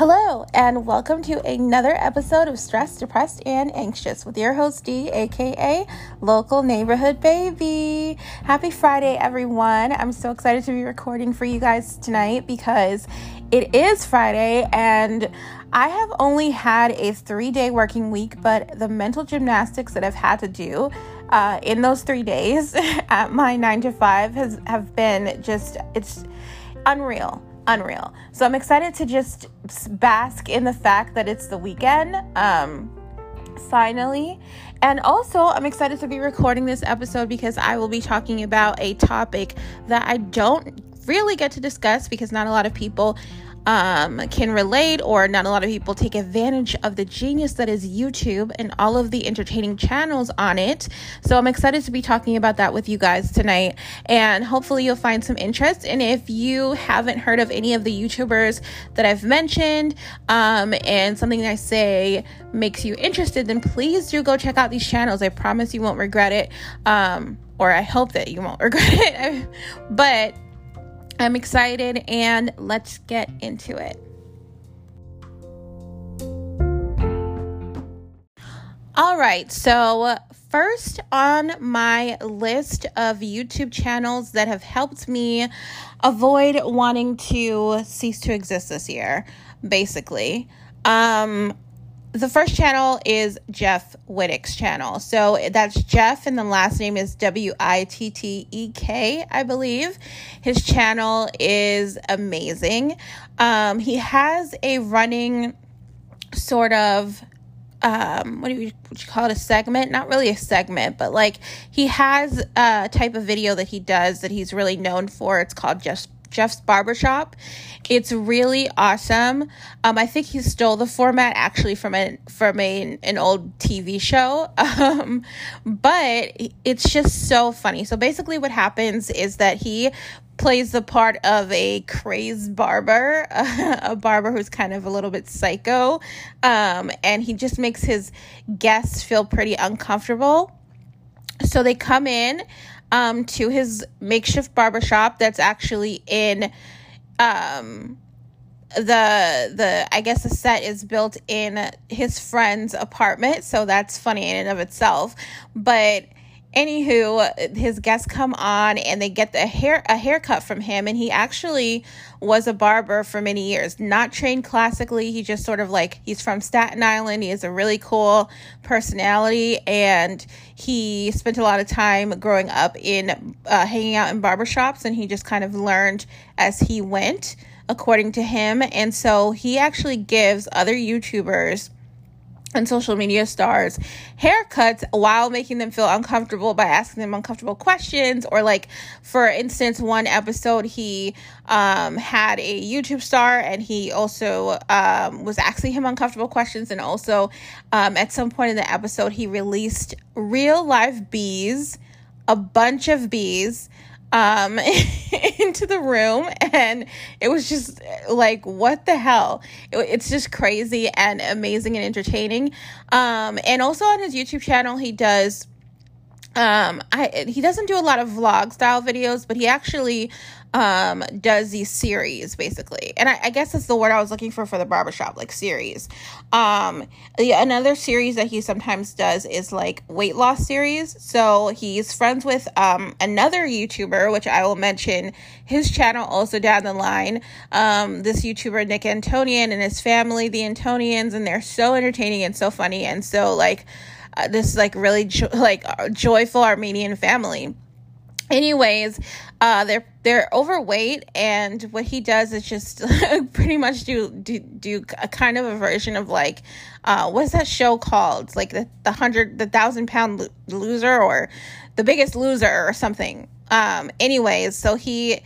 Hello, and welcome to another episode of Stressed, Depressed, and Anxious with your host, D, aka Local Neighborhood Baby. Happy Friday, everyone. I'm so excited to be recording for you guys tonight because it is Friday and I have only had a three day working week, but the mental gymnastics that I've had to do uh, in those three days at my nine to five has have been just, it's unreal unreal. So I'm excited to just bask in the fact that it's the weekend. Um, finally. And also, I'm excited to be recording this episode because I will be talking about a topic that I don't really get to discuss because not a lot of people um, can relate, or not a lot of people take advantage of the genius that is YouTube and all of the entertaining channels on it. So I'm excited to be talking about that with you guys tonight, and hopefully you'll find some interest. And if you haven't heard of any of the YouTubers that I've mentioned, um, and something I say makes you interested, then please do go check out these channels. I promise you won't regret it. Um, or I hope that you won't regret it. but I'm excited and let's get into it. All right, so first on my list of YouTube channels that have helped me avoid wanting to cease to exist this year, basically. Um, the first channel is Jeff Wittek's channel. So that's Jeff, and the last name is W I T T E K, I believe. His channel is amazing. Um, he has a running sort of um what do you, would you call it a segment not really a segment but like he has a type of video that he does that he's really known for it's called just Jeff's Barbershop. It's really awesome. Um, I think he stole the format actually from a from a, an old TV show, um, but it's just so funny. So basically, what happens is that he plays the part of a crazed barber, a barber who's kind of a little bit psycho, um, and he just makes his guests feel pretty uncomfortable. So they come in um, to his makeshift barbershop that's actually in um, the the I guess the set is built in his friend's apartment, so that's funny in and of itself. But anywho, his guests come on and they get the hair a haircut from him, and he actually was a barber for many years, not trained classically. He just sort of like he's from Staten Island. He has a really cool personality, and he spent a lot of time growing up in uh, hanging out in barbershops, and he just kind of learned as he went, according to him. And so he actually gives other YouTubers and social media stars haircuts while making them feel uncomfortable by asking them uncomfortable questions. Or like for instance one episode he um, had a youtube star and he also um, was asking him uncomfortable questions. And also um, at some point in the episode he released real live bees a bunch of bees um into the room and it was just like what the hell? It, it's just crazy and amazing and entertaining. Um and also on his youtube channel he does um i he doesn't do a lot of vlog style videos but he actually um does these series basically. And I, I, guess that's the word i was looking for for the barbershop like series. Um the, another series that he sometimes does is like weight loss series. So he's friends with um another youtuber which i will mention his channel also down the line. Um this youtuber nick antonian and his family the antonians and they're so entertaining and so funny and so like uh, this like really jo- like joyful armenian family. Anyways uh they're they're overweight and what he does is just pretty much do do do a kind of a version of like uh what's that show called? Like the the hundred the thousand pound loser or the biggest loser or something. Um anyways so he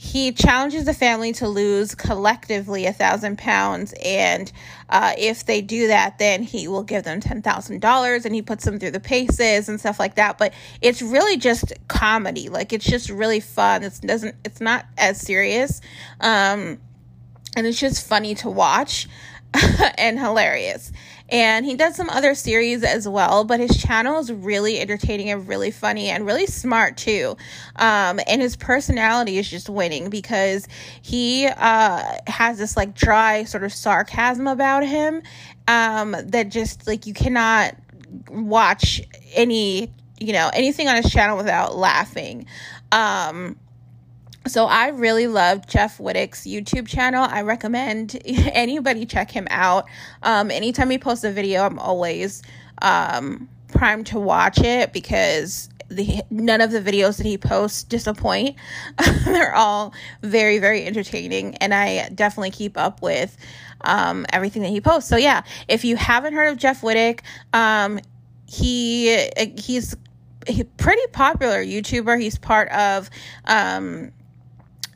he challenges the family to lose collectively a thousand pounds and uh, if they do that then he will give them ten thousand dollars and he puts them through the paces and stuff like that. But it's really just comedy. Like it's just really fun. It doesn't it's not as serious um, and it's just funny to watch and hilarious and he does some other series as well. But his channel is really entertaining and really funny and really smart too. Um, and his personality is just winning because he uh, has this like dry sort of sarcasm about him um, that just like you cannot watch any you know anything on his channel without laughing um so I really love Jeff Wittek's YouTube channel. I recommend anybody check him out. Um, anytime he posts a video, I'm always um, primed to watch it because the none of the videos that he posts disappoint. They're all very very entertaining, and I definitely keep up with um, everything that he posts. So yeah, if you haven't heard of Jeff Wittek, um, he he's a pretty popular YouTuber. He's part of um,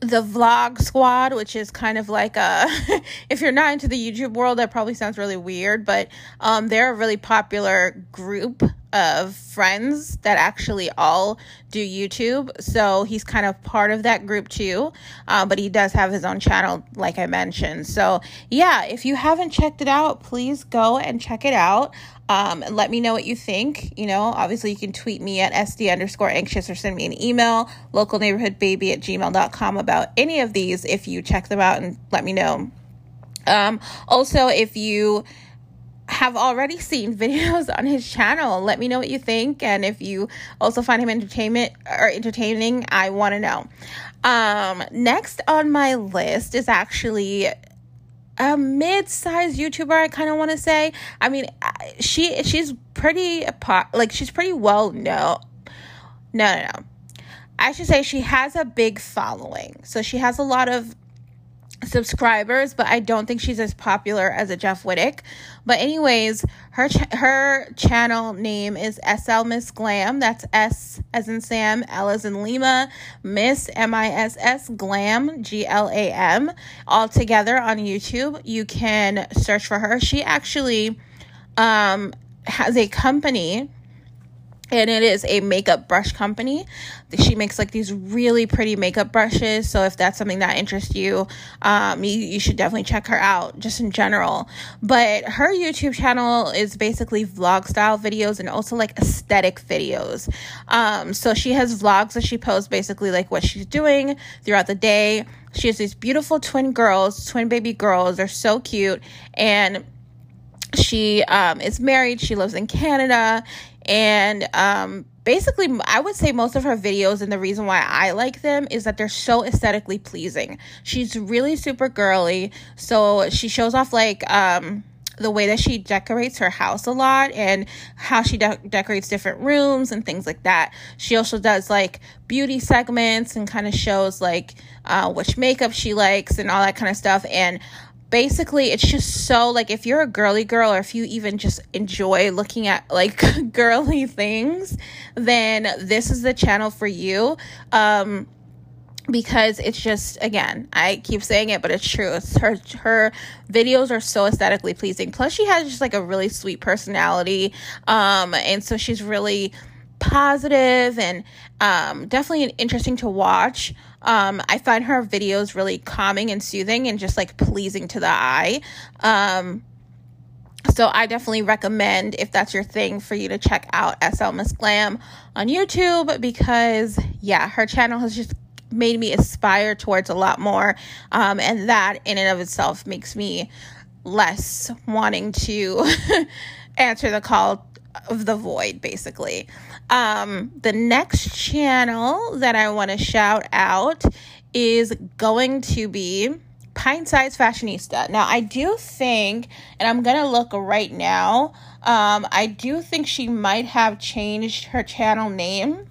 the vlog squad which is kind of like a if you're not into the youtube world that probably sounds really weird but um, they're a really popular group of friends that actually all do youtube so he's kind of part of that group too uh, but he does have his own channel like i mentioned so yeah if you haven't checked it out please go and check it out um, and let me know what you think. You know, obviously you can tweet me at SD underscore anxious or send me an email, local neighborhood baby at gmail.com about any of these if you check them out and let me know. Um, also, if you have already seen videos on his channel, let me know what you think. And if you also find him entertainment or entertaining, I want to know. Um, next on my list is actually a mid-sized YouTuber. I kind of want to say. I mean, she she's pretty like she's pretty well known. No, no, no. I should say she has a big following. So she has a lot of subscribers, but I don't think she's as popular as a Jeff Wittek. But anyways, her ch- her channel name is SL Miss Glam. That's S as in Sam, L as in Lima, Miss M I S S Glam G L A M. All together on YouTube. You can search for her. She actually um has a company and it is a makeup brush company. She makes like these really pretty makeup brushes. So if that's something that interests you, um, you, you should definitely check her out just in general. But her YouTube channel is basically vlog style videos and also like aesthetic videos. Um, so she has vlogs that she posts basically like what she's doing throughout the day. She has these beautiful twin girls, twin baby girls. They're so cute. And she um, is married. She lives in Canada and um, basically, I would say most of her videos, and the reason why I like them is that they're so aesthetically pleasing. She's really super girly, so she shows off like um, the way that she decorates her house a lot and how she de- decorates different rooms and things like that. She also does like beauty segments and kind of shows like uh, which makeup she likes and all that kind of stuff. And basically it's just so like if you're a girly girl or if you even just enjoy looking at like girly things then this is the channel for you. Um because it's just again i keep saying it but it's true. It's her her videos are so aesthetically pleasing. Plus she has just like a really sweet personality. Um and so she's really positive and um, definitely interesting to watch. Um, I find her videos really calming and soothing and just like pleasing to the eye. Um, so I definitely recommend if that's your thing for you to check out SL Miss Glam on YouTube because yeah, her channel has just made me aspire towards a lot more. Um, and that in and of itself makes me less wanting to answer the call of the void basically. Um, the next channel that I want to shout out is going to be Pint Size Fashionista. Now, I do think, and I'm going to look right now, um, I do think she might have changed her channel name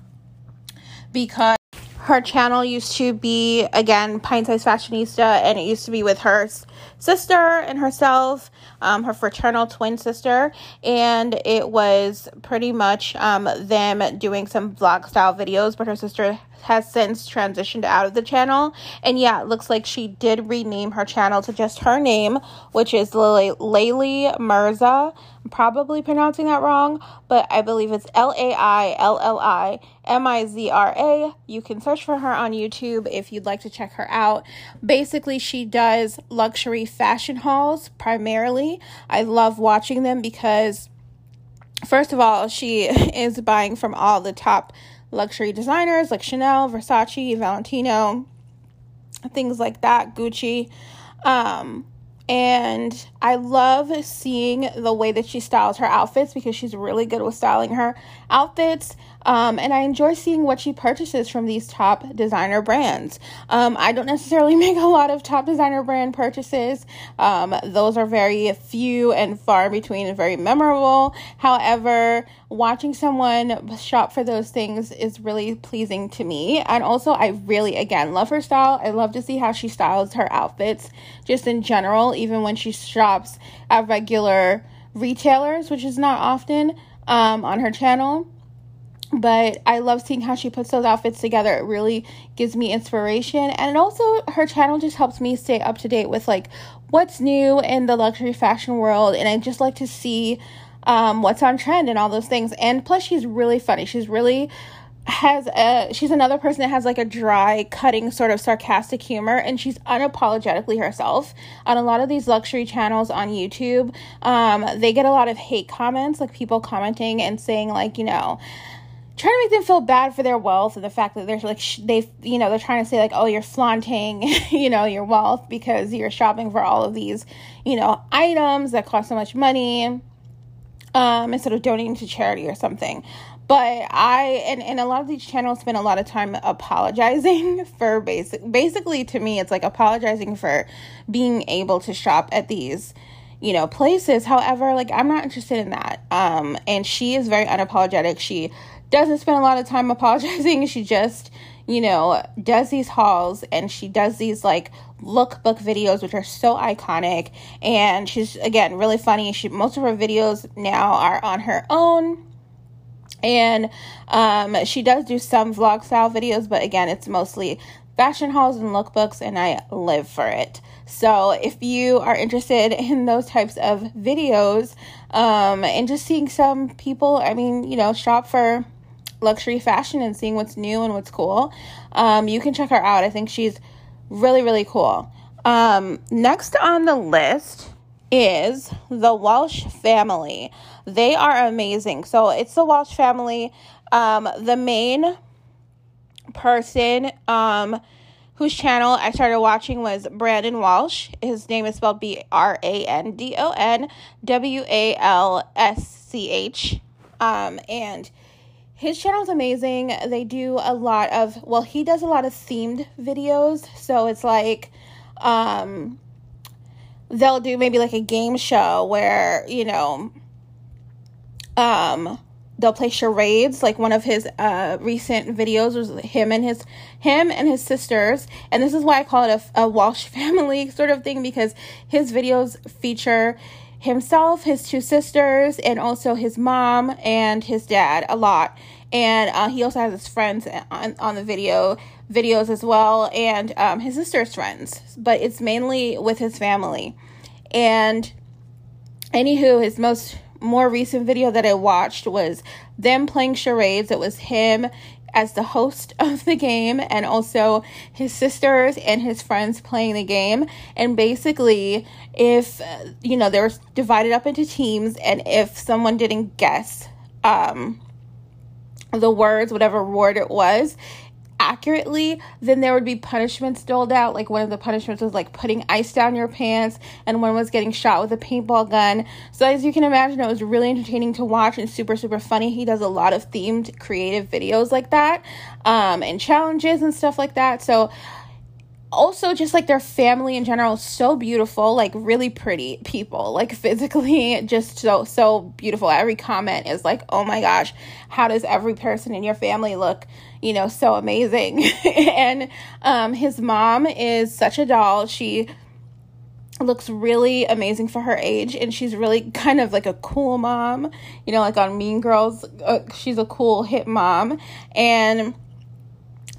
because her channel used to be again pint size fashionista and it used to be with her sister and herself um, her fraternal twin sister. And it was pretty much um, them doing some vlog style videos but her sister has since transitioned out of the channel. And yeah, it looks like she did rename her channel to just her name, which is Lily Lailli Mirza. I'm probably pronouncing that wrong, but I believe it's L A I L L I M I Z R A. You can search for her on YouTube if you'd like to check her out. Basically, she does luxury fashion hauls primarily. I love watching them because, first of all, she is buying from all the top luxury designers like Chanel, Versace, Valentino, things like that, Gucci. Um, and I love seeing the way that she styles her outfits because she's really good with styling her outfits. Um, and I enjoy seeing what she purchases from these top designer brands. Um, I don't necessarily make a lot of top designer brand purchases, um, those are very few and far between and very memorable. However, watching someone shop for those things is really pleasing to me. And also, I really, again, love her style. I love to see how she styles her outfits just in general, even when she shops at regular retailers, which is not often um, on her channel but I love seeing how she puts those outfits together. It really gives me inspiration. And also, her channel just helps me stay up to date with like what's new in the luxury fashion world. And I just like to see um, what's on trend and all those things. And plus, she's really funny. She's really has a she's another person that has like a dry cutting sort of sarcastic humor and she's unapologetically herself on a lot of these luxury channels on youtube um, they get a lot of hate comments like people commenting and saying like you know trying to make them feel bad for their wealth and the fact that they're like sh- they you know they're trying to say like oh you're flaunting you know your wealth because you're shopping for all of these you know items that cost so much money um instead of donating to charity or something. But I and, and a lot of these channels spend a lot of time apologizing for basic basically to me it's like apologizing for being able to shop at these you know places. However like i'm not interested in that. Um and she is very unapologetic. She doesn't spend a lot of time apologizing. She just, you know, does these hauls and she does these like lookbook videos, which are so iconic. And she's, again, really funny. She, most of her videos now are on her own. And um, she does do some vlog style videos, but again, it's mostly fashion hauls and lookbooks, and I live for it. So if you are interested in those types of videos um, and just seeing some people, I mean, you know, shop for luxury fashion and seeing what's new and what's cool, um, you can check her out. I think she's really, really cool. Um, next on the list is the Walsh family. They are amazing. So it's the Walsh family. Um, the main person um, whose channel I started watching was Brandon Walsh. His name is spelled B R A N D O N W A L S C H. Um, and his channel is amazing. They do a lot of well, he does a lot of themed videos. So it's like um they'll do maybe like a game show where, you know, um they'll play charades like one of his uh recent videos was him and his him and his sisters and this is why i call it a, a walsh family sort of thing because his videos feature himself, his two sisters, and also his mom and his dad a lot. And uh, he also has his friends on, on the video videos as well, and um, his sister's friends. But it's mainly with his family. And anywho, his most more recent video that I watched was them playing charades. It was him as the host of the game and also his sisters and his friends playing the game. And basically if you know they were divided up into teams and if someone didn't guess um the words whatever word it was accurately, then there would be punishments doled out. Like one of the punishments was like putting ice down your pants, and one was getting shot with a paintball gun. So as you can imagine, it was really entertaining to watch and super super funny. He does a lot of themed creative videos like that, um, and challenges and stuff like that. So also just like their family in general so beautiful like really pretty people like physically just so so beautiful every comment is like oh my gosh how does every person in your family look you know so amazing and um his mom is such a doll she looks really amazing for her age and she's really kind of like a cool mom you know like on mean girls uh, she's a cool hit mom and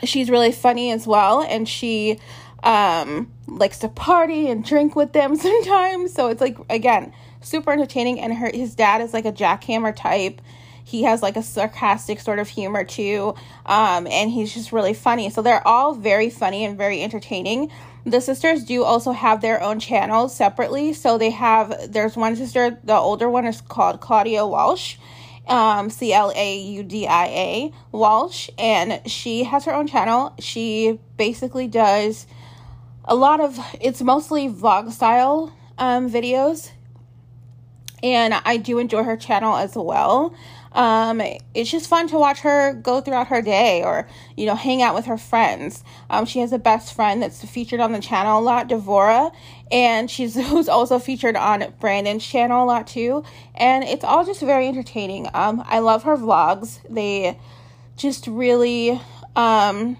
she's really funny as well, and she um, likes to party and drink with them sometimes. So it's like again super entertaining. And her his dad is like a jackhammer type. He has like a sarcastic sort of humor too, um, and he's just really funny. So they're all very funny and very entertaining. The sisters do also have their own channels separately. So they have there's one sister, the older one is called Claudia Walsh um, C L A U D I A Walsh, and she has her own channel. She basically does a lot of it's mostly vlog style um, videos, and I do enjoy her channel as well. Um, it's just fun to watch her go throughout her day or, you know, hang out with her friends. Um, she has a best friend that's featured on the channel a lot, Devora, and she's who's also featured on Brandon's channel a lot too. And it's all just very entertaining. Um, I love her vlogs. They just really, um,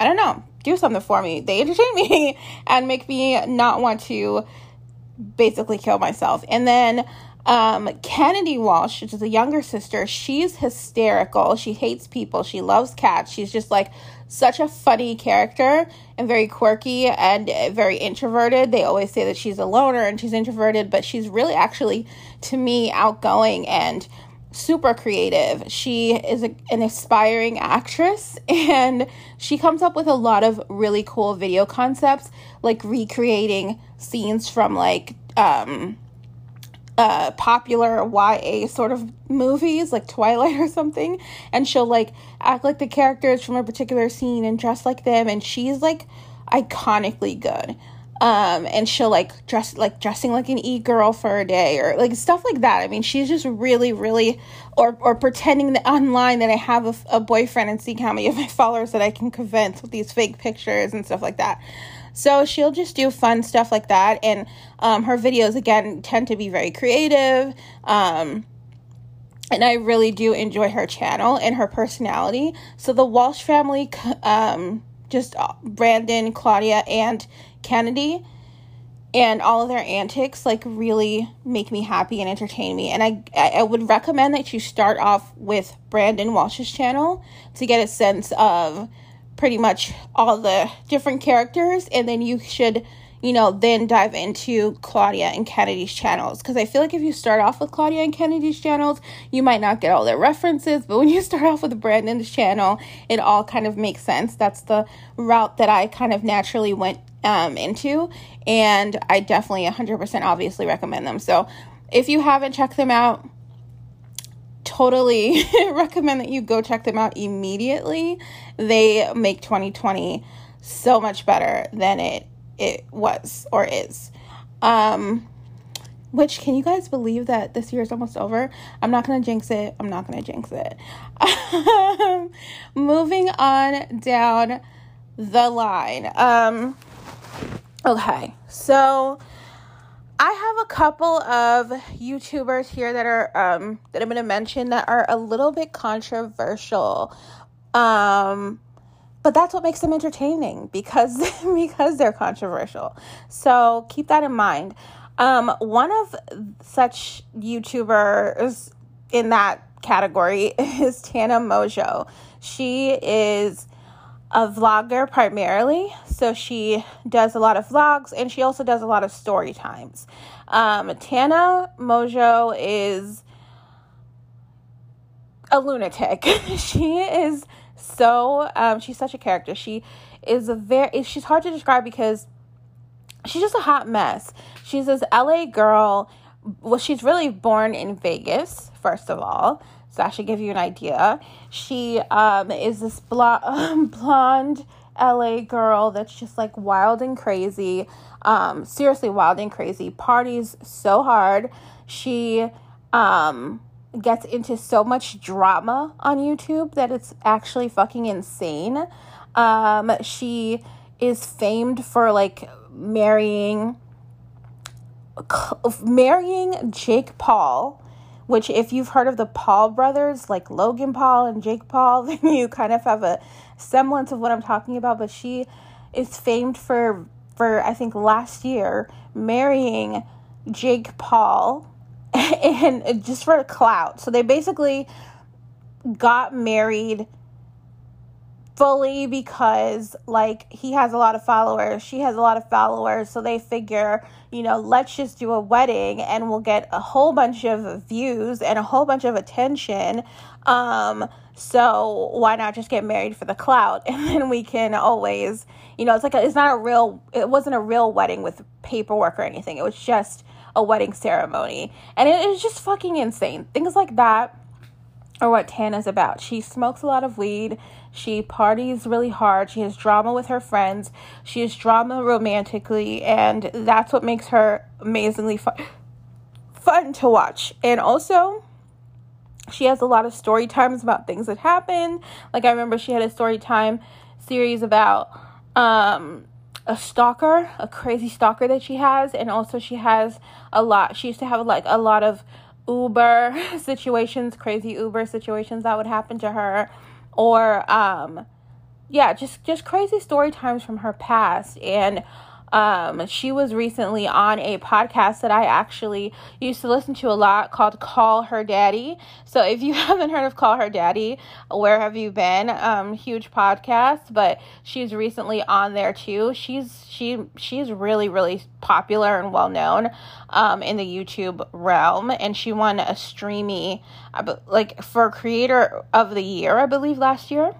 I don't know, do something for me. They entertain me and make me not want to basically kill myself. And then um, Kennedy Walsh, which is a younger sister, she's hysterical. She hates people. She loves cats. She's just like such a funny character and very quirky and very introverted. They always say that she's a loner and she's introverted, but she's really actually, to me, outgoing and super creative. She is a, an aspiring actress and she comes up with a lot of really cool video concepts, like recreating scenes from like um, uh, popular YA sort of movies, like Twilight or something, and she'll like act like the characters from a particular scene and dress like them, and she's like iconically good. Um, and she'll like dress like dressing like an e girl for a day or like stuff like that. I mean, she's just really, really, or or pretending that online that I have a, a boyfriend and seeing how many of my followers that I can convince with these fake pictures and stuff like that. So she'll just do fun stuff like that. And um, her videos, again, tend to be very creative. Um, and I really do enjoy her channel and her personality. So the Walsh family, um, just uh, Brandon, Claudia, and Kennedy, and all of their antics like really make me happy and entertain me. And I I would recommend that you start off with Brandon Walsh's channel to get a sense of pretty much all the different characters and then you should you know then dive into claudia and kennedy's channels. Because i feel like if you start off with claudia and kennedy's channels you might not get all their references but when you start off with brandon's channel it all kind of makes sense. That's the route that i kind of naturally went um, into and i definitely 100% obviously recommend them. So if you haven't checked them out totally recommend that you go check them out immediately. They make 2020 so much better than it it was or is. Um which can you guys believe that this year is almost over? I'm not gonna jinx it. I'm not gonna jinx it. moving on down the line. Um okay, so I have a couple of YouTubers here that are um that I'm to mention that are a little bit controversial. Um but that's what makes them entertaining because because they're controversial. So keep that in mind. Um one of such YouTubers in that category is Tana Mongeau. She is a vlogger primarily. So she does a lot of vlogs and she also does a lot of story times. Um, Tana Mongeau is a lunatic. she is so, um, she's such a character. She is a very, she's hard to describe because she's just a hot mess. She's this LA girl. Well, she's really born in Vegas, first of all. So that should give you an idea. She um, is this blonde, blonde LA girl that's just like wild and crazy. Um, seriously, wild and crazy. Parties so hard. She um, gets into so much drama on YouTube that it's actually fucking insane. Um, she is famed for like marrying marrying Jake Paul which if you've heard of the Paul brothers, like Logan Paul and Jake Paul, then you kind of have a semblance of what I'm talking about. But she is famed for for I think last year marrying Jake Paul and just for clout. So they basically got married fully because like he has a lot of followers she has a lot of followers. So they figure you know let's just do a wedding and we'll get a whole bunch of views and a whole bunch of attention. Um so why not just get married for the clout? And then we can always you know it's like a, it's not a real it wasn't a real wedding with paperwork or anything. It was just a wedding ceremony and it is just fucking insane things like that are what Tana's about. She smokes a lot of weed. She parties really hard. She has drama with her friends. She has drama romantically, and that's what makes her amazingly fun, fun to watch. And also, she has a lot of story times about things that happen. Like I remember she had a story time series about um a stalker, a crazy stalker that she has, and also she has a lot. She used to have like a lot of Uber situations, crazy Uber situations that would happen to her, or um, yeah, just just crazy story times from her past. And um, she was recently on a podcast that I actually used to listen to a lot called Call Her Daddy. So if you haven't heard of Call Her Daddy, where have you been? Um, huge podcast, but she's recently on there too. She's she she's really really popular and well known um, in the YouTube realm, and she won a Streamy like for Creator of the Year, I believe, last year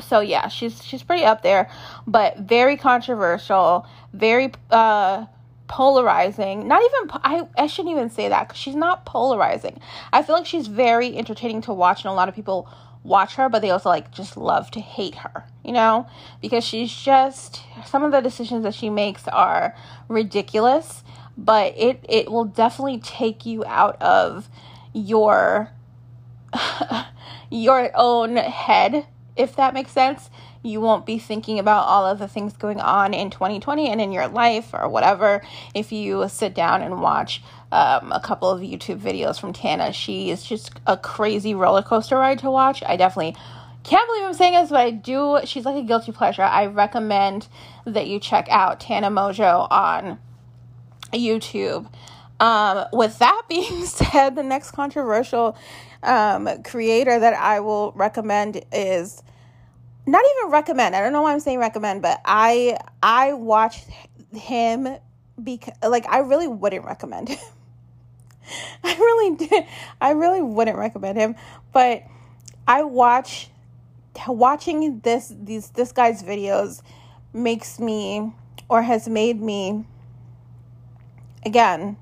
so yeah she's she's pretty up there but very controversial very uh polarizing. Not even i, I shouldn't even say that because she's not polarizing. I feel like she's very entertaining to watch and a lot of people watch her but they also like just love to hate her you know? Because she's just some of the decisions that she makes are ridiculous but it it will definitely take you out of your your own head if that makes sense. You won't be thinking about all of the things going on in 2020 and in your life or whatever if you sit down and watch um, a couple of YouTube videos from Tana. She is just a crazy roller coaster ride to watch. I definitely can't believe I'm saying this, but I do. She's like a guilty pleasure. I recommend that you check out Tana Mongeau on YouTube. Um, with that being said, the next controversial um, creator that I will recommend is not even recommend. I don't know why I'm saying recommend, but I I watched him because like I really wouldn't recommend him. I really did. I really wouldn't recommend him, but I watch watching this these this guy's videos makes me or has made me again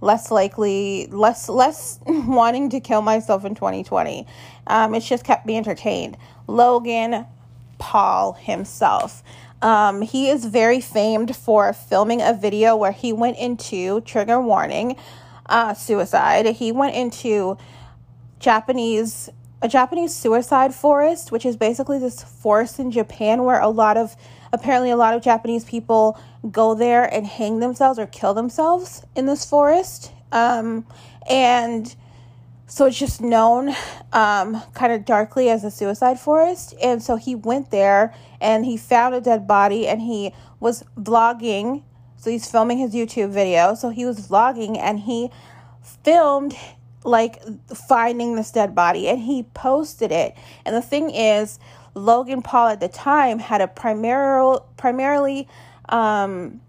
less likely, less less wanting to kill myself in 2020. Um, it's just kept me entertained. Logan Paul himself. Um, he is very famed for filming a video where he went into trigger warning uh, suicide. He went into Japanese a Japanese suicide forest, which is basically this forest in Japan where a lot of apparently a lot of Japanese people go there and hang themselves or kill themselves in this forest. Um, and so it's just known um, kind of darkly as a suicide forest. And so he went there and he found a dead body and he was vlogging. So he's filming his YouTube video. So he was vlogging and he filmed like finding this dead body and he posted it. And the thing is, Logan Paul at the time had a primarily primarily um,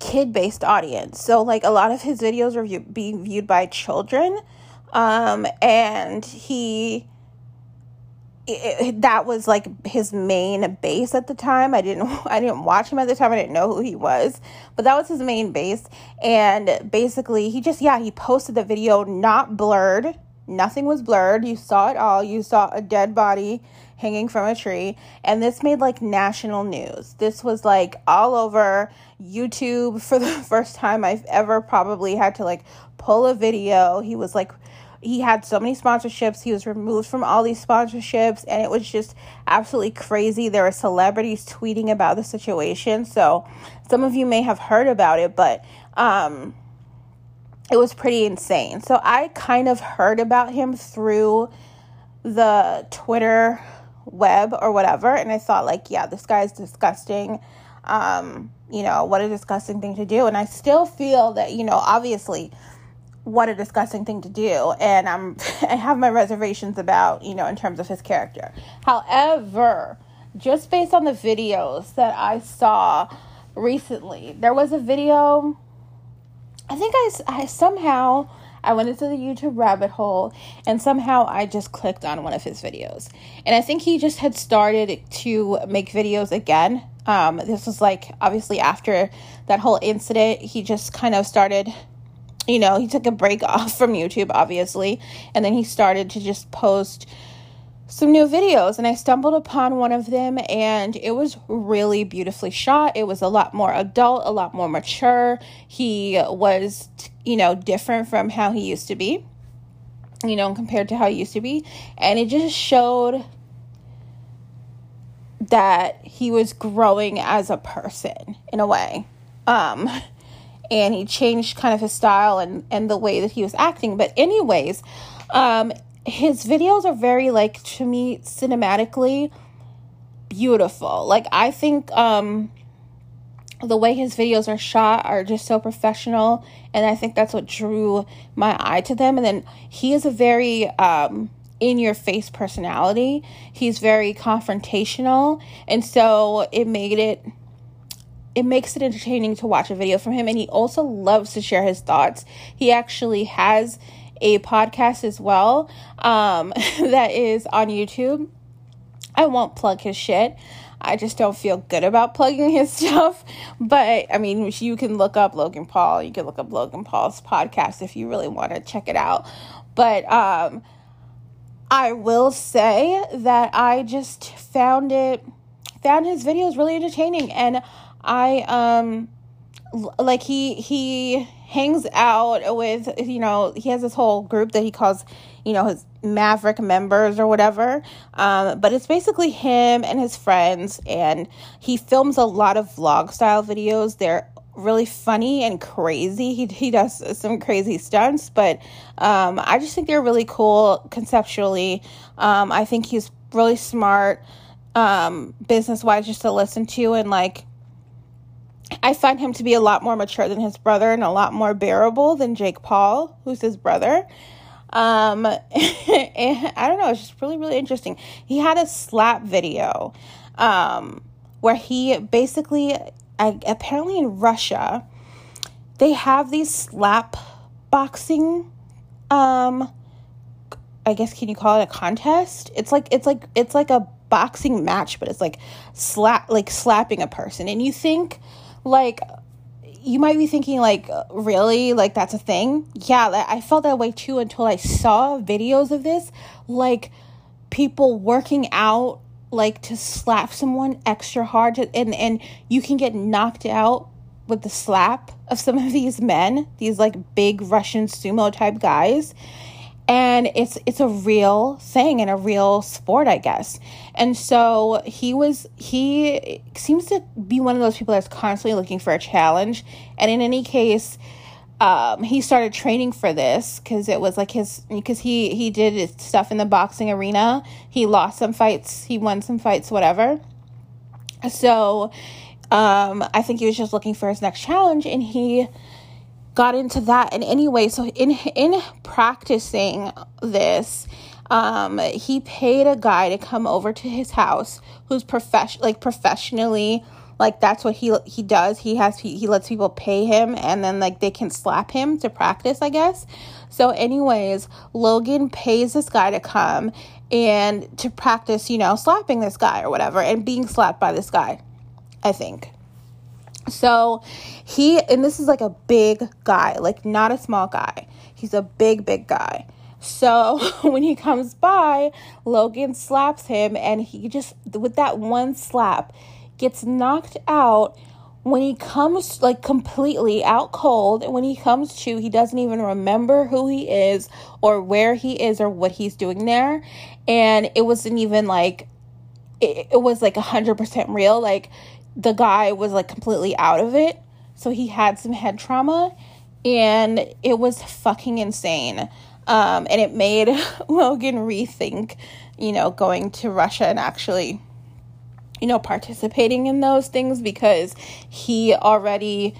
kid based audience. So like a lot of his videos were view- being viewed by children, um, and he. It, that was like his main base at the time. I didn't I didn't watch him at the time. I didn't know who he was, but that was his main base. And basically, he just yeah he posted the video not blurred. Nothing was blurred. You saw it all. You saw a dead body hanging from a tree. And this made like national news. This was like all over YouTube for the first time I've ever probably had to like pull a video. He was like, he had so many sponsorships. He was removed from all these sponsorships, and it was just absolutely crazy. There were celebrities tweeting about the situation. So, some of you may have heard about it, but um, it was pretty insane. So, I kind of heard about him through the Twitter web or whatever and i thought like yeah this guy's disgusting um you know what a disgusting thing to do and i still feel that you know obviously what a disgusting thing to do and i'm i have my reservations about you know in terms of his character however just based on the videos that i saw recently there was a video i think i, I somehow I went into the YouTube rabbit hole and somehow I just clicked on one of his videos. And I think he just had started to make videos again. Um, this was like obviously after that whole incident, he just kind of started you know, he took a break off from YouTube, obviously, and then he started to just post some new videos. And I stumbled upon one of them, and it was really beautifully shot. It was a lot more adult, a lot more mature. He was, you know, different from how he used to be, you know, compared to how he used to be. And it just showed that he was growing as a person in a way. Um, and he changed kind of his style and and the way that he was acting. But anyways um his videos are very like to me cinematically beautiful. Like i think um the way his videos are shot are just so professional and i think that's what drew my eye to them. And then he is a very um in your face personality. He's very confrontational and so it made it it makes it entertaining to watch a video from him and he also loves to share his thoughts. He actually has a podcast as well um, that is on youtube. I won't plug his shit. I just don't feel good about plugging his stuff. But i mean you can look up logan paul. You can look up logan paul's podcast if you really want to check it out. But um, i will say that i just found it found his videos really entertaining. And I um like he he hangs out with you know he has this whole group that he calls you know his maverick members or whatever. Um, but it's basically him and his friends and he films a lot of vlog style videos. They're really funny and crazy. He, he does some crazy stunts but um, i just think they're really cool conceptually. Um, i think he's really smart um, business wise just to listen to and like I find him to be a lot more mature than his brother and a lot more bearable than Jake Paul, who's his brother. Um, and I don't know, it's just really, really interesting. He had a slap video um, where he basically, I, apparently in Russia, they have these slap boxing um I guess can you call it a contest? It's like it's like it's like a boxing match, but it's like slap like slapping a person. And you think like you might be thinking like really? Like that's a thing? Yeah i felt that way too until i saw videos of this. Like people working out like to slap someone extra hard to, and and you can get knocked out with the slap of some of these men these like big russian sumo type guys and it's it's a real thing and a real sport i guess. And so he was he seems to be one of those people that's constantly looking for a challenge. And in any case um, he started training for this because it was like his because he he did stuff in the boxing arena. He lost some fights. He won some fights whatever. So um, i think he was just looking for his next challenge and he got into that and anyway so in in practicing this um he paid a guy to come over to his house who's profession like professionally like that's what he he does. He has he, he lets people pay him and then like they can slap him to practice i guess. So anyways logan pays this guy to come and to practice you know slapping this guy or whatever and being slapped by this guy i think so he, and this is like a big guy, like not a small guy. He's a big, big guy. So when he comes by, Logan slaps him, and he just, with that one slap, gets knocked out. When he comes like completely out cold, and when he comes to, he doesn't even remember who he is or where he is or what he's doing there. And it wasn't even like, it, it was like 100% real. Like, the guy was like completely out of it. So he had some head trauma and it was fucking insane. Um, and it made Logan rethink, you know, going to Russia and actually, you know, participating in those things because he already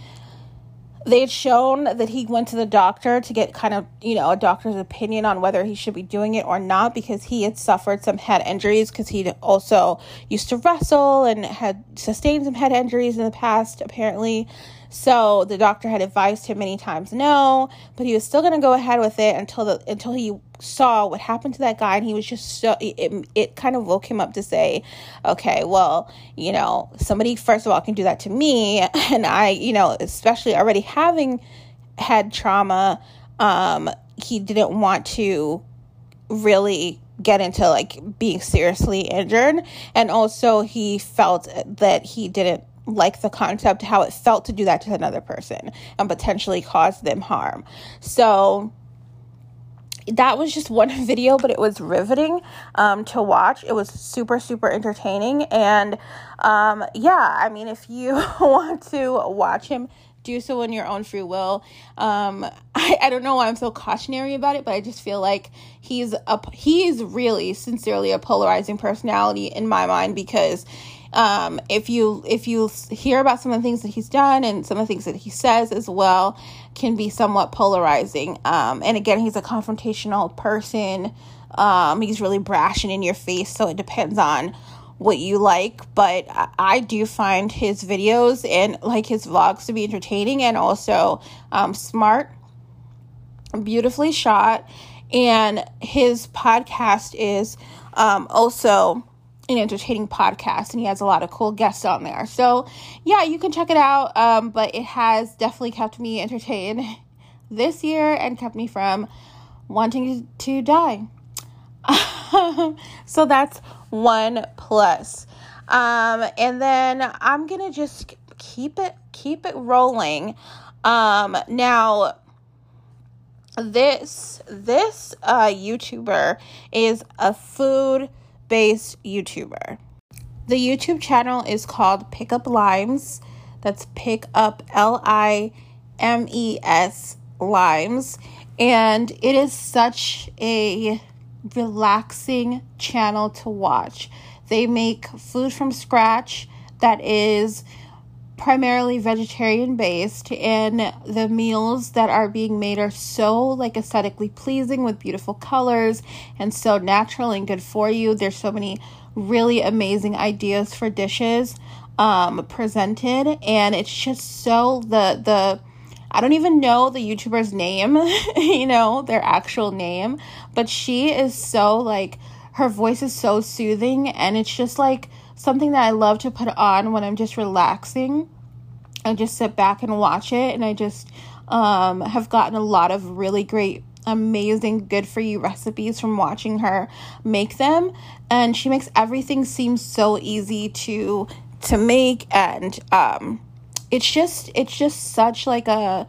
they had shown that he went to the doctor to get kind of, you know, a doctor's opinion on whether he should be doing it or not because he had suffered some head injuries because he also used to wrestle and had sustained some head injuries in the past, apparently. So the doctor had advised him many times no, but he was still going to go ahead with it until the until he saw what happened to that guy and he was just so it, it kind of woke him up to say, okay, well, you know, somebody first of all can do that to me and I, you know, especially already having had trauma, um he didn't want to really get into like being seriously injured and also he felt that he didn't like the concept how it felt to do that to another person and potentially cause them harm. So that was just one video, but it was riveting um, to watch. It was super, super entertaining. And um, yeah, I mean, if you want to watch him, do so in your own free will. Um, I, I don't know why I'm so cautionary about it, but I just feel like he's a he's really sincerely a polarizing personality in my mind because um, if you if you hear about some of the things that he's done and some of the things that he says as well, can be somewhat polarizing. Um, and again, he's a confrontational person. Um, he's really brash and in your face, so it depends on what you like. But I do find his videos and like his vlogs to be entertaining and also um, smart, beautifully shot. And his podcast is um, also an entertaining podcast and he has a lot of cool guests on there. So yeah you can check it out um, but it has definitely kept me entertained this year and kept me from wanting to die. So that's one plus. Um, and then i'm gonna just keep it keep it rolling. Um, now this this uh, youtuber is a food based YouTuber. The YouTube channel is called Pick Up Limes. That's Pick Up L I M E S Limes. And it is such a relaxing channel to watch. They make food from scratch that is primarily vegetarian based and the meals that are being made are so like aesthetically pleasing with beautiful colors and so natural and good for you there's so many really amazing ideas for dishes um presented and it's just so the the I don't even know the YouTuber's name, you know, their actual name, but she is so like her voice is so soothing and it's just like something that I love to put on when I'm just relaxing. I just sit back and watch it, and I just um, have gotten a lot of really great, amazing, good for you recipes from watching her make them. And she makes everything seem so easy to to make, and um, it's just it's just such like a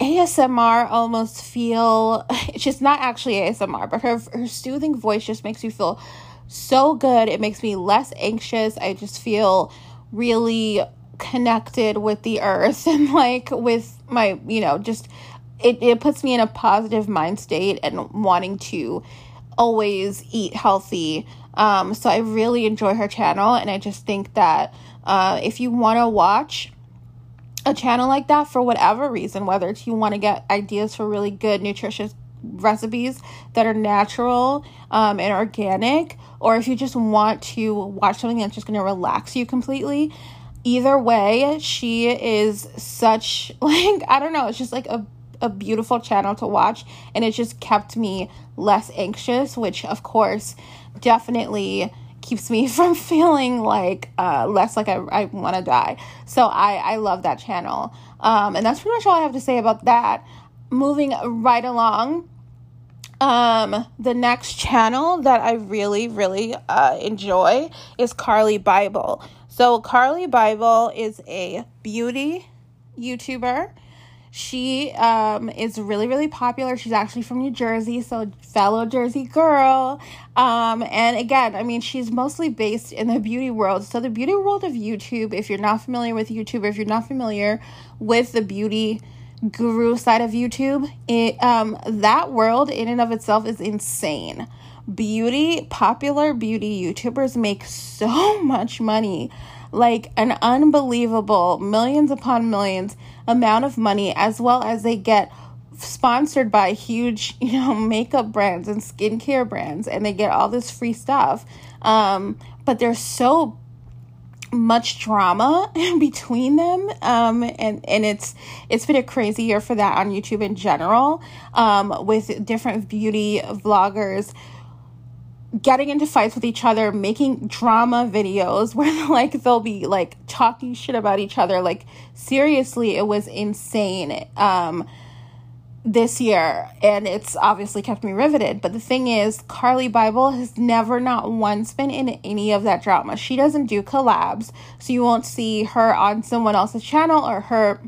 ASMR almost feel it's just not actually ASMR, but her her soothing voice just makes you feel so good. It makes me less anxious. I just feel really connected with the earth and like with my, you know, just it, it puts me in a positive mind state and wanting to always eat healthy. Um, so I really enjoy her channel, and I just think that uh, if you want to watch a channel like that for whatever reason, whether it's you want to get ideas for really good, nutritious recipes that are natural um, and organic, or if you just want to watch something that's just going to relax you completely, either way, she is such, like, I don't know, it's just like a a beautiful channel to watch and it just kept me less anxious which of course definitely keeps me from feeling like uh, less like I, I want to die. So I, I love that channel. Um, and that's pretty much all I have to say about that. Moving right along, um, the next channel that I really, really uh, enjoy is Carly Bybel. So, Carly Bybel is a beauty YouTuber. She um, is really, really popular. She's actually from New Jersey, so fellow Jersey girl. Um, and again, I mean, she's mostly based in the beauty world. So, the beauty world of YouTube, if you're not familiar with YouTube, if you're not familiar with the beauty guru side of YouTube, it um that world in and of itself is insane. Beauty, popular beauty YouTubers make so much money like an unbelievable millions upon millions amount of money as well as they get sponsored by huge, you know, makeup brands and skincare brands and they get all this free stuff. Um, but they're so much drama between them um, and and it's it's been a crazy year for that on YouTube in general um, with different beauty vloggers getting into fights with each other making drama videos where like they'll be like talking shit about each other. Like seriously it was insane um this year. And it's obviously kept me riveted. But the thing is carly bybel has never not once been in any of that drama. She doesn't do collabs so you won't see her on someone else's channel or her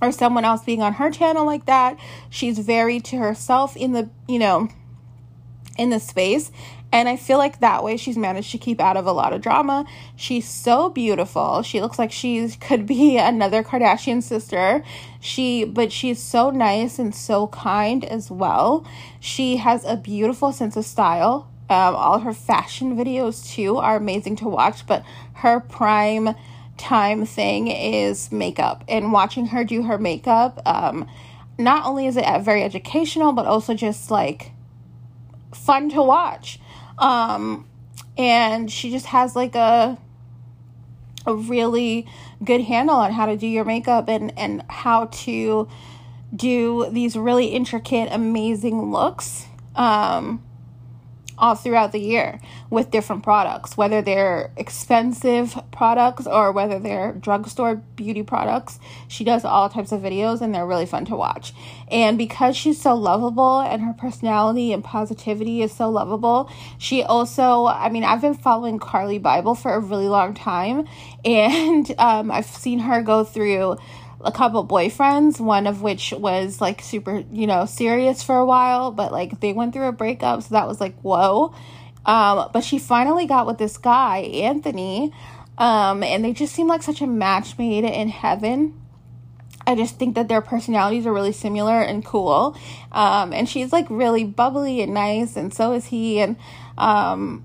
or someone else being on her channel like that. She's very to herself in the you know in the space and I feel like that way she's managed to keep out of a lot of drama. She's so beautiful. She looks like she could be another Kardashian sister. She but she's so nice and so kind as well. She has a beautiful sense of style. Um, all her fashion videos too are amazing to watch, but her prime time thing is makeup and watching her do her makeup um, not only is it very educational but also just like fun to watch um, and she just has like a a really good handle on how to do your makeup and and how to do these really intricate amazing looks. Um all throughout the year with different products, whether they're expensive products or whether they're drugstore beauty products. She does all types of videos and they're really fun to watch. And because she's so lovable and her personality and positivity is so lovable, she also, I mean, I've been following Carly Bybel for a really long time and um, I've seen her go through a couple boyfriends, one of which was like super, you know, serious for a while, but like they went through a breakup, so that was like, whoa. Um, but she finally got with this guy, Anthony, um, and they just seem like such a match made in heaven. I just think that their personalities are really similar and cool. Um, and she's like really bubbly and nice, and so is he. And um,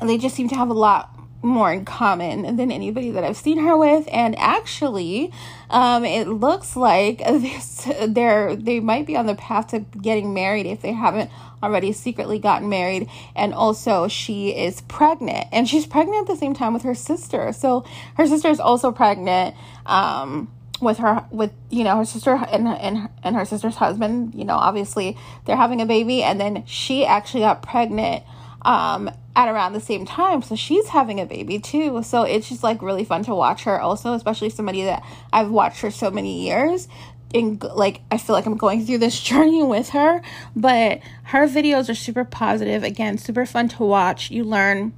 they just seem to have a lot more in common than anybody that I've seen her with. And actually, um, it looks like this, they're they might be on the path to getting married if they haven't already secretly gotten married. And also, she is pregnant, and she's pregnant at the same time with her sister. So her sister is also pregnant. Um, with her with you know her sister and and and her sister's husband you know obviously they're having a baby and then she actually got pregnant um, at around the same time. So she's having a baby too. So it's just like really fun to watch her also, especially somebody that I've watched for so many years. In, like I feel like I'm going through this journey with her, but her videos are super positive. Again, super fun to watch. You learn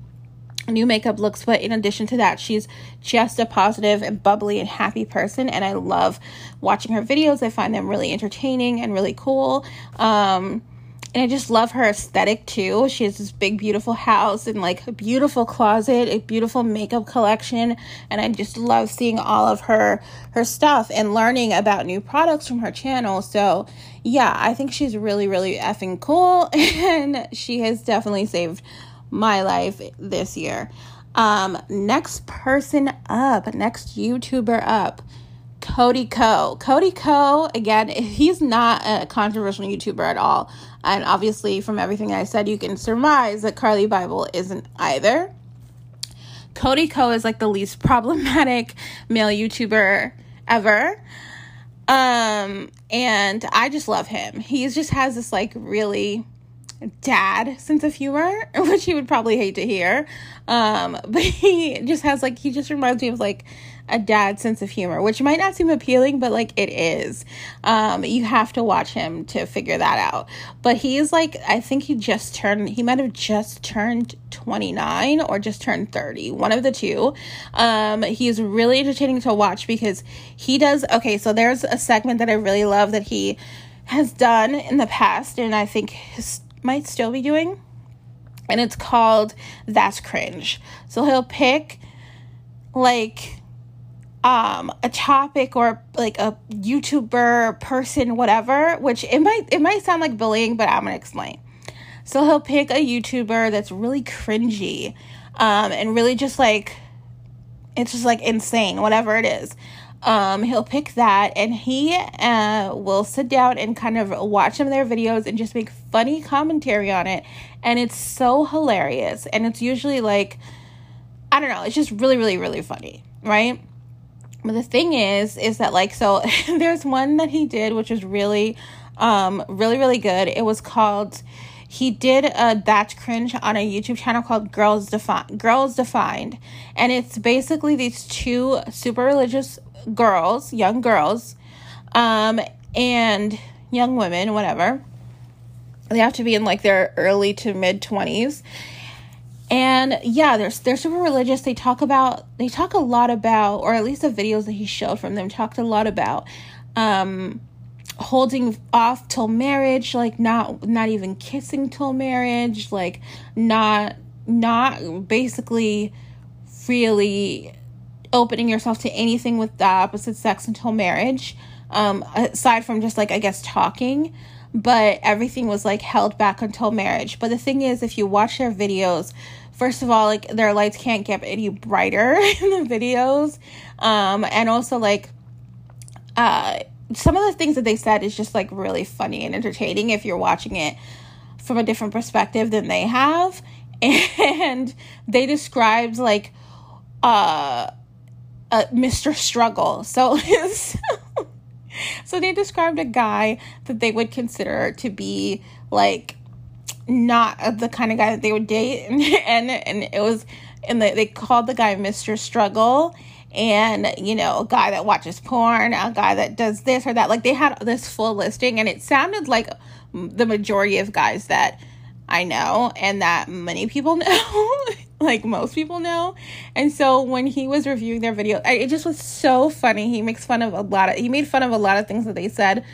new makeup looks, but in addition to that, she's just a positive and bubbly and happy person. And I love watching her videos. I find them really entertaining and really cool. Um, and I just love her aesthetic too. She has this big, beautiful house and like a beautiful closet, a beautiful makeup collection, and I just love seeing all of her her stuff and learning about new products from her channel. So yeah, I think she's really, really effing cool, and she has definitely saved my life this year. Um, next person up, next YouTuber up. Cody Ko. Cody Ko, again, he's not a controversial YouTuber at all. And obviously, from everything I said, you can surmise that Carly Bybel isn't either. Cody Ko is like the least problematic male YouTuber ever. Um, and I just love him. He just has this like really dad sense of humor, which he would probably hate to hear. Um, but he just has like he just reminds me of like a dad sense of humor, which might not seem appealing, but like it is. Um, you have to watch him to figure that out. But he is like, I think he just turned, he might have just turned 29 or just turned 30, one of the two. Um, he's really entertaining to watch because he does, okay, so there's a segment that I really love that he has done in the past, and I think his, might still be doing. And it's called That's Cringe. So he'll pick like um a topic or like a youtuber person whatever which it might it might sound like bullying but i'm gonna explain so he'll pick a youtuber that's really cringy um and really just like it's just like insane, whatever it is. Um, he'll pick that and he uh, will sit down and kind of watch some of their videos and just make funny commentary on it. And it's so hilarious. And it's usually like, I don't know, it's just really, really, really funny, right? But the thing is, is that like, so there's one that he did, which was really, um, really, really good. It was called, he did a that cringe on a YouTube channel called Girls Defined. Girls Defined, and it's basically these two super religious girls, young girls, um, and young women, whatever. They have to be in like their early to mid twenties, and yeah, they're they're super religious. They talk about they talk a lot about, or at least the videos that he showed from them talked a lot about, um, holding off till marriage, like not not even kissing till marriage, like not not basically really opening yourself to anything with the opposite sex until marriage. Um, aside from just like I guess talking, but everything was like held back until marriage. But the thing is, if you watch their videos, first of all, like their lights can't get any brighter in the videos, um, and also like, uh, some of the things that they said is just like really funny and entertaining if you're watching it from a different perspective than they have, and they described like, uh, uh Mr. Struggle. So. So they described a guy that they would consider to be like not the kind of guy that they would date, and and, and it was and they, they called the guy Mr. Struggle and you know a guy that watches porn a guy that does this or that like they had this full listing and it sounded like the majority of guys that i know and that many people know like most people know. And so when he was reviewing their video, it just was so funny. He makes fun of a lot of he made fun of a lot of things that they said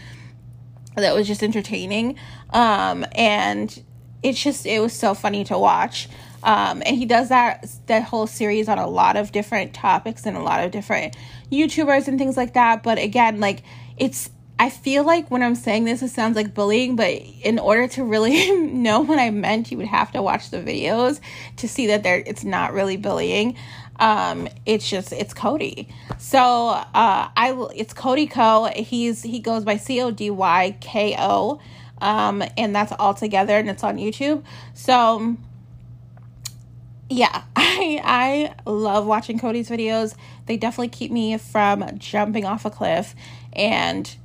that was just entertaining. Um and it's just it was so funny to watch. Um and he does that that whole series on a lot of different topics and a lot of different YouTubers and things like that, but again, like it's I feel like when I'm saying this, it sounds like bullying, but in order to really know what I meant, you would have to watch the videos to see that there it's not really bullying. Um, it's just it's Cody. So uh, I it's Cody Ko. He's he goes by C O D Y K O, um, and that's all together, and it's on YouTube. So yeah, I I love watching Cody's videos. They definitely keep me from jumping off a cliff and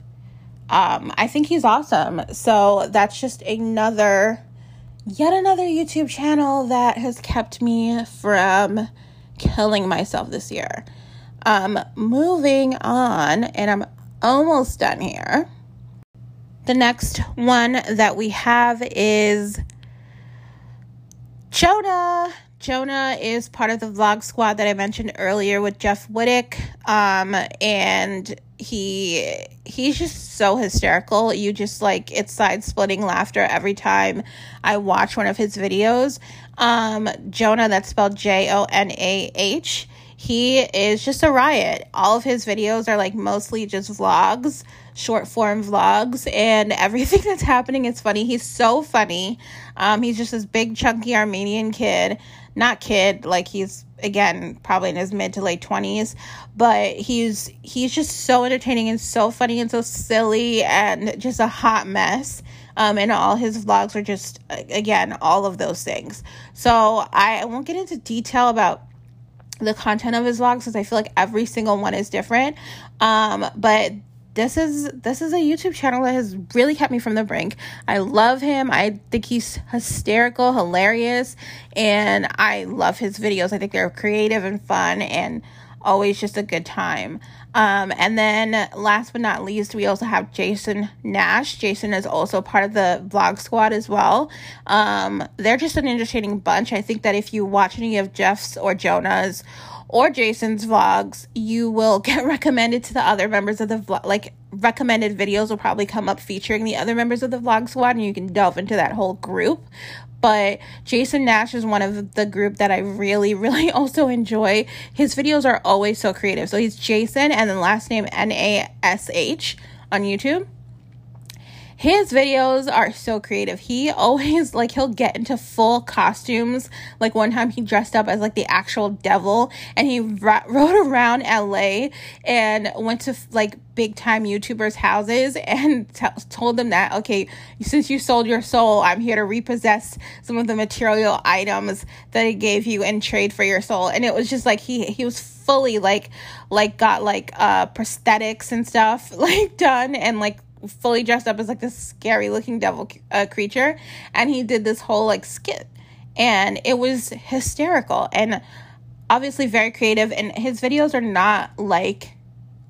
um, I think he's awesome. So that's just another, yet another YouTube channel that has kept me from killing myself this year. Um, moving on, and I'm almost done here. The next one that we have is Jonah. Jonah is part of the vlog squad that I mentioned earlier with Jeff Wittek. Um, and he he's just so hysterical. You just like it's side splitting laughter every time I watch one of his videos. Um, Jonah, that's spelled J O N A H. He is just a riot. All of his videos are like mostly just vlogs, short form vlogs, and everything that's happening is funny. He's so funny. Um, he's just this big, chunky Armenian kid. Not kid, like he's again probably in his mid to late 20s but he's he's just so entertaining and so funny and so silly and just a hot mess. Um, and all his vlogs are just again all of those things. So i won't get into detail about the content of his vlogs because i feel like every single one is different. Um, but this is this is a YouTube channel that has really kept me from the brink. I love him. I think he's hysterical, hilarious, and I love his videos. I think they're creative and fun and always just a good time. Um, and then last but not least, we also have Jason Nash. Jason is also part of the vlog squad as well. Um, they're just an entertaining bunch. I think that if you watch any of Jeff's or Jonah's or Jason's vlogs, you will get recommended to the other members of the vlog. Like, recommended videos will probably come up featuring the other members of the vlog squad, and you can delve into that whole group. But Jason Nash is one of the group that I really, really also enjoy. His videos are always so creative. So he's Jason and then last name N A S H on YouTube. His videos are so creative. He always like he'll get into full costumes. Like one time he dressed up as like the actual devil and he ro- rode around LA and went to like big time YouTubers' houses and t- told them that okay, since you sold your soul, I'm here to repossess some of the material items that I gave you in trade for your soul. And it was just like he he was fully like like got like uh prosthetics and stuff like done and like fully dressed up as like this scary looking devil uh, creature and he did this whole like skit. And it was hysterical and obviously very creative and his videos are not like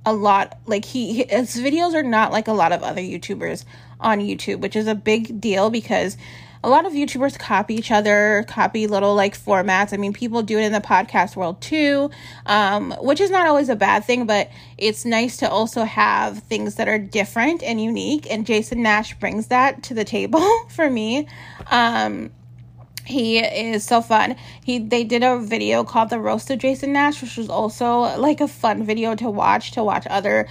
a lot like he his videos are not like a lot of other youtubers on youtube which is a big deal because a lot of YouTubers copy each other, copy little like formats. I mean, people do it in the podcast world too, um, which is not always a bad thing, but it's nice to also have things that are different and unique. And Jason Nash brings that to the table for me. Um, he is so fun. He they did a video called the roast of Jason Nash, which was also like a fun video to watch to watch other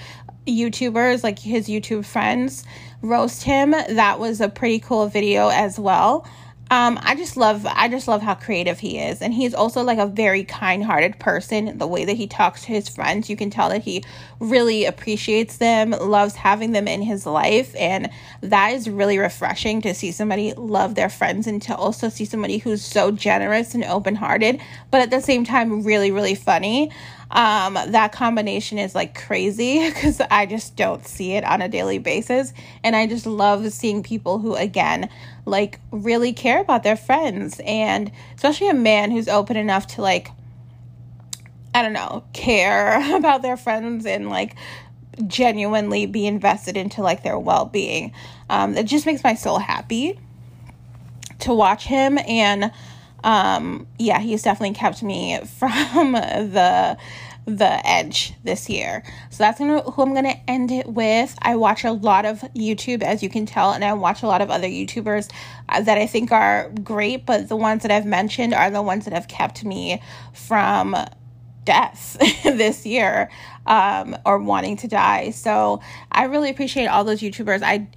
YouTubers, like his YouTube friends, roast him. That was a pretty cool video as well. Um, I just love I just love how creative he is. And he's also like a very kind-hearted person. The way that he talks to his friends, you can tell that he really appreciates them, loves having them in his life, and that is really refreshing to see somebody love their friends and to also see somebody who's so generous and open-hearted, but at the same time really really funny um, that combination is like crazy because I just don't see it on a daily basis. And I just love seeing people who, again, like really care about their friends. And especially a man who's open enough to, like, I don't know, care about their friends and like genuinely be invested into like their well being. Um, it just makes my soul happy to watch him and um, yeah, he's definitely kept me from the the edge this year. So that's gonna who I'm gonna end it with. I watch a lot of YouTube, as you can tell, and I watch a lot of other YouTubers uh, that I think are great, but the ones that I've mentioned are the ones that have kept me from death this year um, or wanting to die. So I really appreciate all those YouTubers. I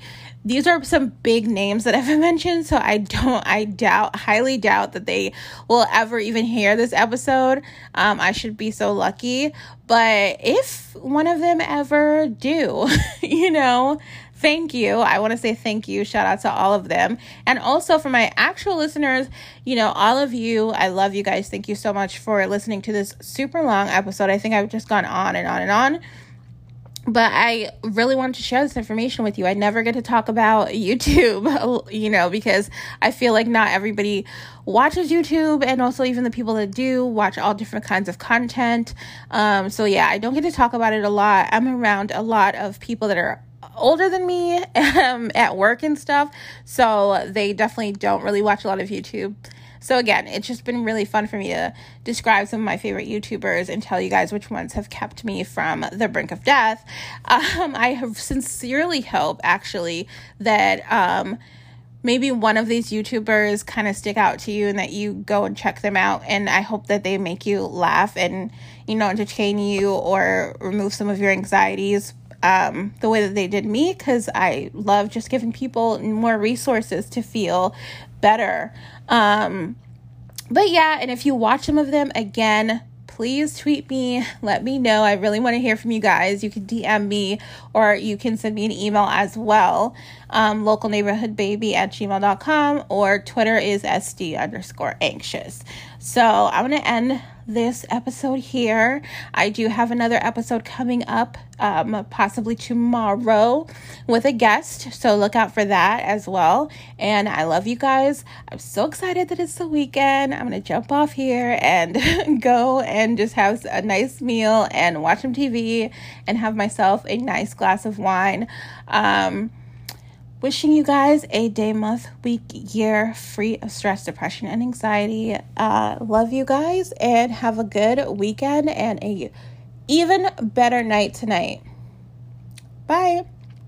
these are some big names that I've mentioned, so I don't, I doubt, highly doubt that they will ever even hear this episode. Um, I should be so lucky, but if one of them ever do, you know, thank you. I want to say thank you. Shout out to all of them. And also for my actual listeners, you know, all of you, I love you guys. Thank you so much for listening to this super long episode. I think I've just gone on and on and on but I really wanted to share this information with you. I never get to talk about YouTube, you know, because I feel like not everybody watches YouTube, and also even the people that do watch all different kinds of content. Um, so yeah, I don't get to talk about it a lot. I'm around a lot of people that are older than me um, at work and stuff, so they definitely don't really watch a lot of YouTube. So again, it's just been really fun for me to describe some of my favorite YouTubers and tell you guys which ones have kept me from the brink of death. Um, I have sincerely hope actually that um, maybe one of these YouTubers kind of stick out to you and that you go and check them out. And I hope that they make you laugh and, you know, entertain you or remove some of your anxieties um, the way that they did me because I love just giving people more resources to feel better. Um, but yeah, and if you watch some of them again, please tweet me. Let me know. I really want to hear from you guys. You can DM me or you can send me an email as well. Um, local neighborhood baby at gmail.com or Twitter is SD underscore anxious. So I'm going to end this episode here. I do have another episode coming up, um, possibly tomorrow with a guest. So look out for that as well. And I love you guys. I'm so excited that it's the weekend. I'm going to jump off here and go and just have a nice meal and watch some TV and have myself a nice glass of wine. Um, Wishing you guys a day, month, week, year free of stress, depression, and anxiety. Uh, love you guys and have a good weekend and a even better night tonight. Bye.